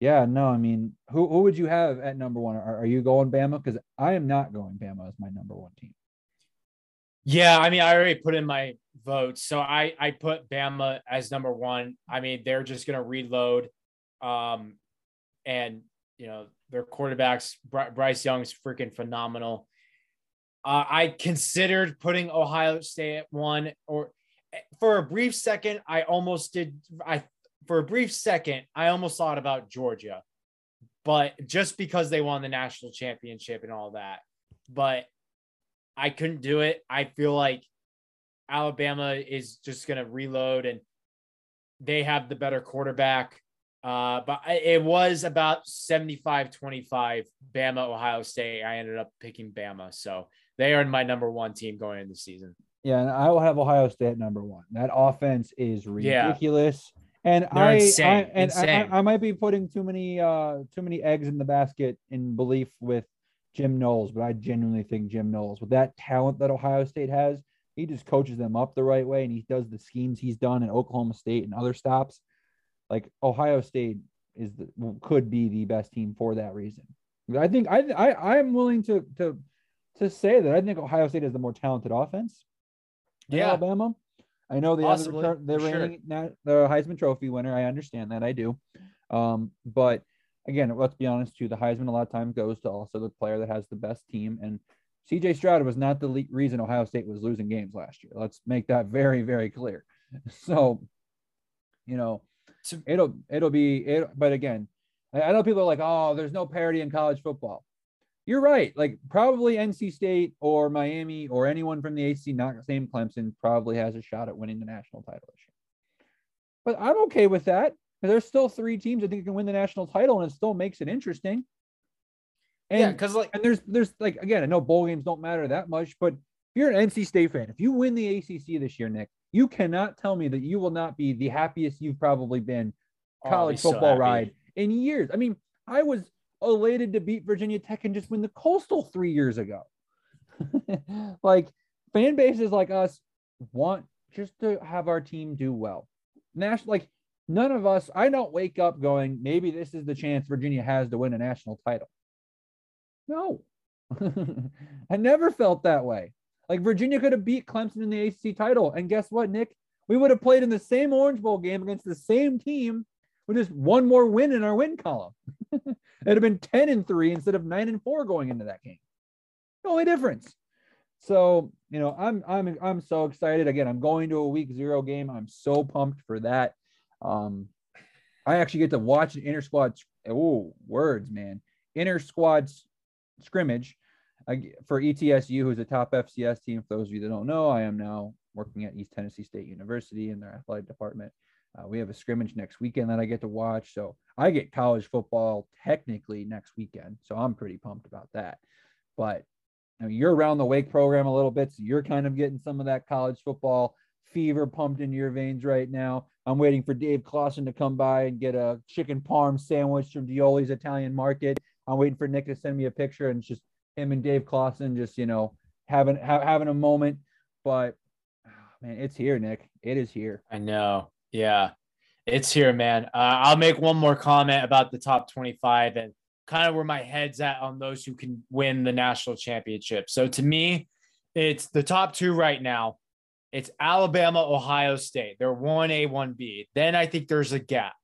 yeah, no, I mean, who, who would you have at number one? Are, are you going Bama? Because I am not going Bama as my number one team. Yeah, I mean, I already put in my vote, so I I put Bama as number one. I mean, they're just gonna reload, um, and you know their quarterbacks. Bryce Young's freaking phenomenal. Uh, I considered putting Ohio State at one, or for a brief second, I almost did. I for a brief second, I almost thought about Georgia, but just because they won the national championship and all that, but I couldn't do it. I feel like Alabama is just going to reload and they have the better quarterback. Uh, but it was about 75 25 Bama, Ohio State. I ended up picking Bama. So they are in my number one team going into the season. Yeah, and I will have Ohio State number one. That offense is ridiculous. Yeah. And I, insane. I and insane. I, I, might be putting too many uh too many eggs in the basket in belief with Jim Knowles, but I genuinely think Jim Knowles, with that talent that Ohio State has, he just coaches them up the right way and he does the schemes he's done in Oklahoma State and other stops. Like Ohio State is the, could be the best team for that reason. I think I I I'm willing to to to say that I think Ohio State has the more talented offense. Yeah, Alabama. I know they Possibly, have the, the reigning sure. the Heisman Trophy winner. I understand that. I do. Um, but again, let's be honest too. The Heisman a lot of times goes to also the player that has the best team. And CJ Stroud was not the le- reason Ohio State was losing games last year. Let's make that very, very clear. So, you know, it'll it'll be it. But again, I know people are like, oh, there's no parity in college football you're right. Like probably NC State or Miami or anyone from the ACC, not same Clemson, probably has a shot at winning the national title this year. But I'm okay with that there's still three teams I think can win the national title, and it still makes it interesting. And, yeah, because like, and there's there's like again, I know bowl games don't matter that much, but if you're an NC State fan, if you win the ACC this year, Nick, you cannot tell me that you will not be the happiest you've probably been college oh, football so ride in years. I mean, I was elated to beat Virginia Tech and just win the Coastal three years ago. like fan bases like us want just to have our team do well. National, like none of us, I don't wake up going, maybe this is the chance Virginia has to win a national title. No, I never felt that way. Like Virginia could have beat Clemson in the ACC title. And guess what, Nick? We would have played in the same Orange Bowl game against the same team with just one more win in our win column. It'd have been 10 and 3 instead of 9 and 4 going into that game. The only difference. So, you know, I'm I'm I'm so excited. Again, I'm going to a week zero game. I'm so pumped for that. Um, I actually get to watch an inter squad. Oh, words, man! Inter squad scrimmage for ETSU, who's a top FCS team. For those of you that don't know, I am now working at East Tennessee State University in their athletic department. Uh, we have a scrimmage next weekend that I get to watch. So I get college football technically next weekend. So I'm pretty pumped about that. But you know, you're around the Wake program a little bit. So you're kind of getting some of that college football fever pumped into your veins right now. I'm waiting for Dave Clawson to come by and get a chicken parm sandwich from Dioli's Italian Market. I'm waiting for Nick to send me a picture and just him and Dave Clawson just, you know, having ha- having a moment. But oh, man, it's here, Nick. It is here. I know. Yeah, it's here, man. Uh, I'll make one more comment about the top 25 and kind of where my head's at on those who can win the national championship. So to me, it's the top two right now. It's Alabama, Ohio State. They're 1A, 1B. Then I think there's a gap.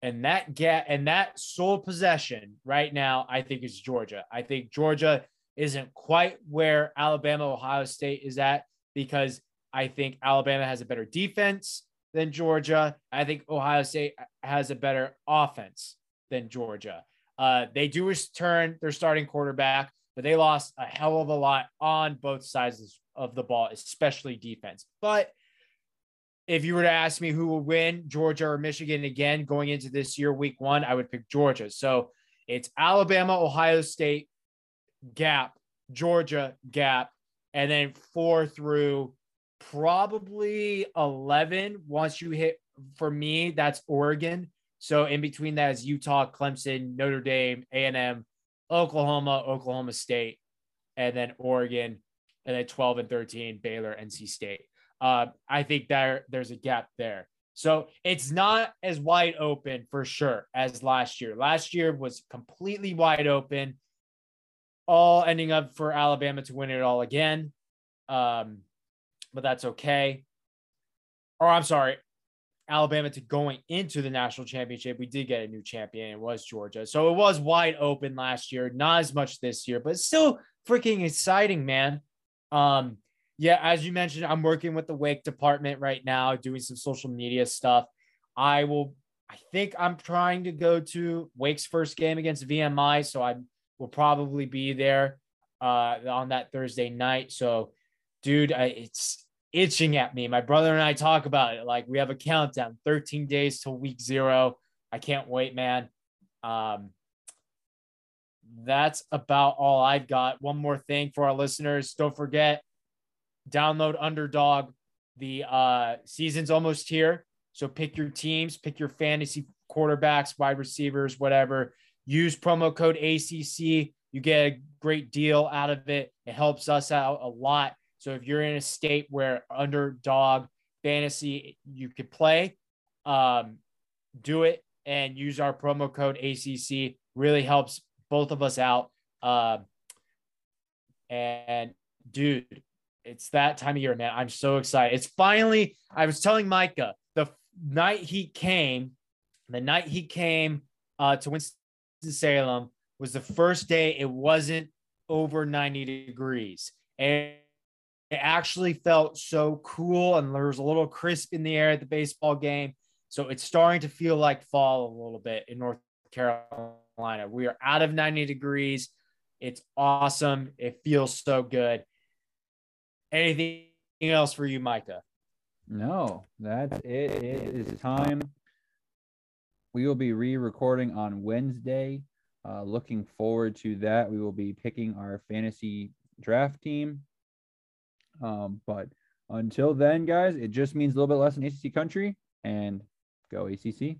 And that gap and that sole possession right now, I think is Georgia. I think Georgia isn't quite where Alabama, Ohio State is at because I think Alabama has a better defense than Georgia. I think Ohio State has a better offense than Georgia. Uh, they do return their starting quarterback, but they lost a hell of a lot on both sides of the ball, especially defense. But if you were to ask me who will win, Georgia or Michigan again going into this year, week one, I would pick Georgia. So it's Alabama, Ohio State, gap, Georgia, gap, and then four through probably 11. Once you hit, for me, that's Oregon. So in between that is Utah, Clemson, Notre Dame, A&M, Oklahoma, Oklahoma State, and then Oregon, and then 12 and 13, Baylor, NC State. Uh, I think there there's a gap there. So it's not as wide open for sure as last year. Last year was completely wide open, all ending up for Alabama to win it all again. Um, but that's okay. Or I'm sorry, Alabama to going into the national championship. We did get a new champion. It was Georgia. So it was wide open last year, not as much this year, but still freaking exciting, man. Um, yeah, as you mentioned, I'm working with the Wake department right now, doing some social media stuff. I will, I think I'm trying to go to Wake's first game against VMI. So I will probably be there uh, on that Thursday night. So, dude, I, it's itching at me. My brother and I talk about it. Like we have a countdown, 13 days till week zero. I can't wait, man. Um, that's about all I've got. One more thing for our listeners. Don't forget, download underdog. The uh, season's almost here. So pick your teams, pick your fantasy quarterbacks, wide receivers, whatever. Use promo code ACC. You get a great deal out of it. It helps us out a lot. So if you're in a state where underdog fantasy you could play, um, do it and use our promo code ACC. Really helps both of us out. Uh, and dude, it's that time of year, man. I'm so excited. It's finally, I was telling Micah the night he came, the night he came uh, to Winston-Salem was the first day it wasn't over 90 degrees. And it actually felt so cool and there was a little crisp in the air at the baseball game. So it's starting to feel like fall a little bit in North Carolina. We are out of 90 degrees. It's awesome. It feels so good. Anything else for you, Micah? No, that's it. It is time. We will be re recording on Wednesday. Uh, looking forward to that. We will be picking our fantasy draft team um, but until then, guys, it just means a little bit less in ACC country and go ACC.